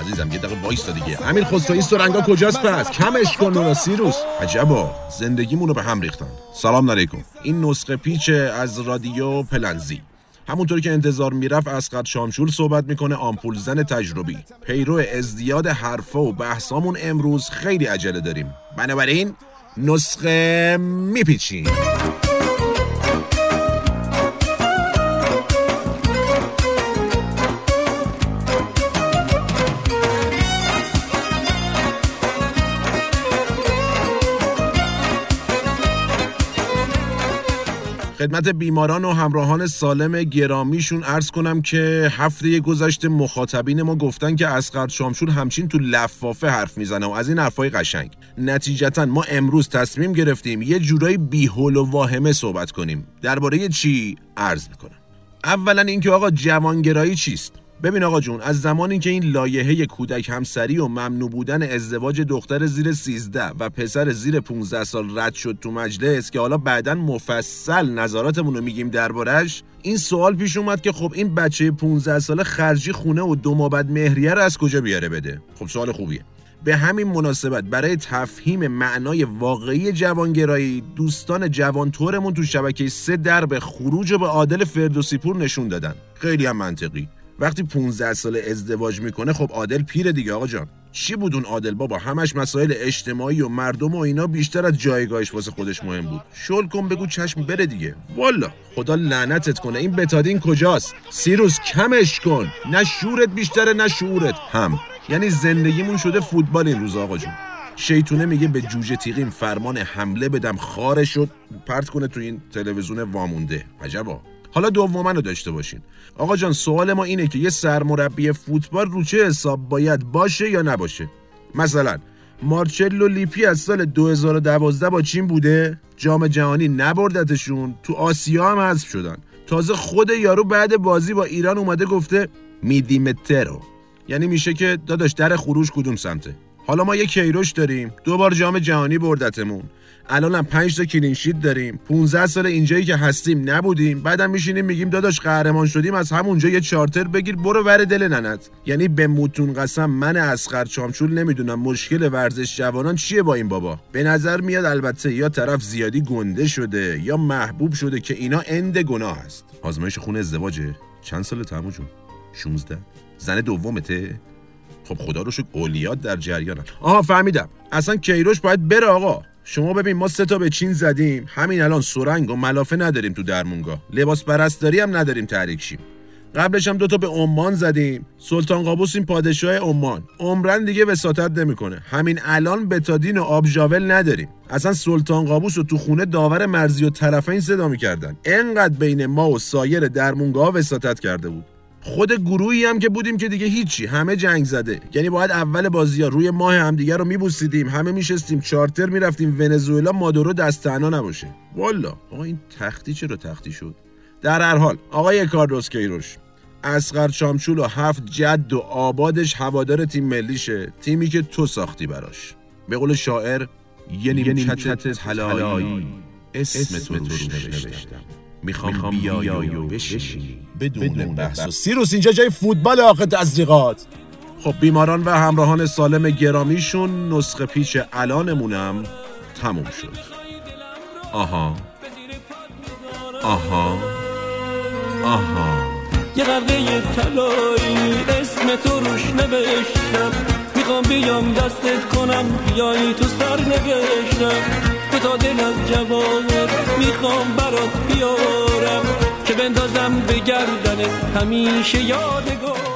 عزیزم یه دقیقه وایستا دیگه. امیر خسروی سرنگا کجاست؟ پس کمش کن نورا سیروس. عجبا زندگیمونو به هم ریختن. سلام علیکم. این نسخه پیچ از رادیو پلنزی. همونطوری که انتظار می‌رفت اسقد شامشول صحبت می‌کنه آمپول زن تجربی. پیرو ازدیاد حرفه و بحثامون امروز خیلی عجله داریم. بنابراین نسخه میپیچیم. خدمت بیماران و همراهان سالم گرامیشون عرض کنم که هفته گذشته مخاطبین ما گفتن که اسقر شامشور همچین تو لفافه حرف می‌زنه و از این حرفای قشنگ. نتیجتا ما امروز تصمیم گرفتیم یه جورایی بیهول و واهمه صحبت کنیم. درباره چی عرض می‌کنم؟ اولا اینکه آقا جوانگرایی چیست؟ ببین آقا جون از زمانی که این لایحه کودک همسری و ممنوع بودن ازدواج دختر زیر 13 و پسر زیر 15 سال رد شد تو مجلس که حالا بعدا مفصل نظراتمون رو میگیم دربارش این سوال پیش اومد که خب این بچه 15 ساله خرجی خونه و دو ما بعد مهریه رو از کجا بیاره بده؟ خب سوال خوبیه. به همین مناسبت برای تفهیم معنای واقعی جوانگرایی دوستان جوانتورمون تو شبکه سه درب خروج به عادل فردوسی پور نشون دادن. خیلی هم منطقی. وقتی 15 سال ازدواج می‌کنه خب عادل پیره دیگه آقا جان. چی بود اون عادل بابا؟ همش مسائل اجتماعی و مردم و اینا بیشتر از جایگاهش واسه خودش مهم بود. شل کن بگو چشم بره دیگه. والا خدا لعنتت کنه. این بتادین کجاست؟ سیروس کمش کن. نه شورت بیشتره نه شعورت. هم. یعنی زندگیمون شده فوتبال این روز آقا جون. شیطونه میگه به جوجه تیغیم فرمان حمله بدم خارش شد پرت کنه تو این تلویزیون وامونده. عجبا. حالا دوما رو داشته باشین. آقا جان سوال ما اینه که یه سرمربی فوتبال رو چه حساب باید باشه یا نباشه؟ مثلا مارچلو لیپی از سال 2012 با چین بوده؟ جام جهانی نبردتشون تو آسیا هم حذف شدن. تازه خود یارو بعد بازی با ایران اومده گفته میدیمترو یعنی میشه که داداش در خروج کدوم سمته؟ حالا ما یه کیروش داریم. دو بار جام جهانی بردتمون. الان هم 5 تا کلین داریم. 15 سال اینجایی که هستیم نبودیم. بعدم میشینیم میگیم داداش قهرمان شدیم از همونجا یه چارتر بگیر برو ور دل ننت. یعنی به موتون قسم من اسخر چامچول نمی‌دونم. مشکل ورزش جوانان چیه با این بابا؟ به نظر میاد البته یا طرف زیادی گنده شده یا محبوب شده که اینا اند گناه است. آزمایش خون ازدواجه. چند سال تموم جون 16 زن دومته؟ خب خدا رو شکر اولیات در جریانن. آها فهمیدم. اصلا کیروش باید بره آقا. شما ببین ما سه تا به چین زدیم. همین الان سرنگ و ملافه نداریم تو درمونگاه. لباس پرستاری هم نداریم تحریک شیم. قبلش هم دوتا به عمان زدیم. سلطان قابوس این پادشاه عمان. عمرن دیگه وساطت نمی‌کنه. همین الان بتادین و آبژاول نداریم. اصلا سلطان قابوس رو تو خونه داور مرزی و طرفین صدا می‌کردن. انقدر بین ما و سایر درمونگاه وساطت کرده بود. خود گروهی هم که بودیم که دیگه هیچی همه جنگ زده. یعنی باید اول بازی ها روی ماه همدیگه رو میبوسیدیم همه میشستیم چارتر می‌رفتیم. ونزوئلا مادورو دست تنها نباشه. والا آقا این تختی چرا تختی شد؟ در هر حال آقای کاردوس کیروش اسقر چامچول و هفت جد و آبادش هوادار تیم ملیشه. تیمی که تو ساختی براش. به قول شاعر یه نیمکت طلایی. اسم تو روش نوشتم. می‌خوام بیای و بشینی. بدون بحث. و سیروس اینجا جای فوتبال آخه تزریقات. خب بیماران و همراهان سالم گرامیشون نسخه پیچ الانمونم تموم شد. آها. آها. آها. یه قبله طلایی اسم تو روش نوشتم. می‌خوام بیام دستت کنم بیایی تو سر نوشتم. تا دل از جوانت می‌خوام برات بیارم. که بندازم به گردن همیشه یادگار.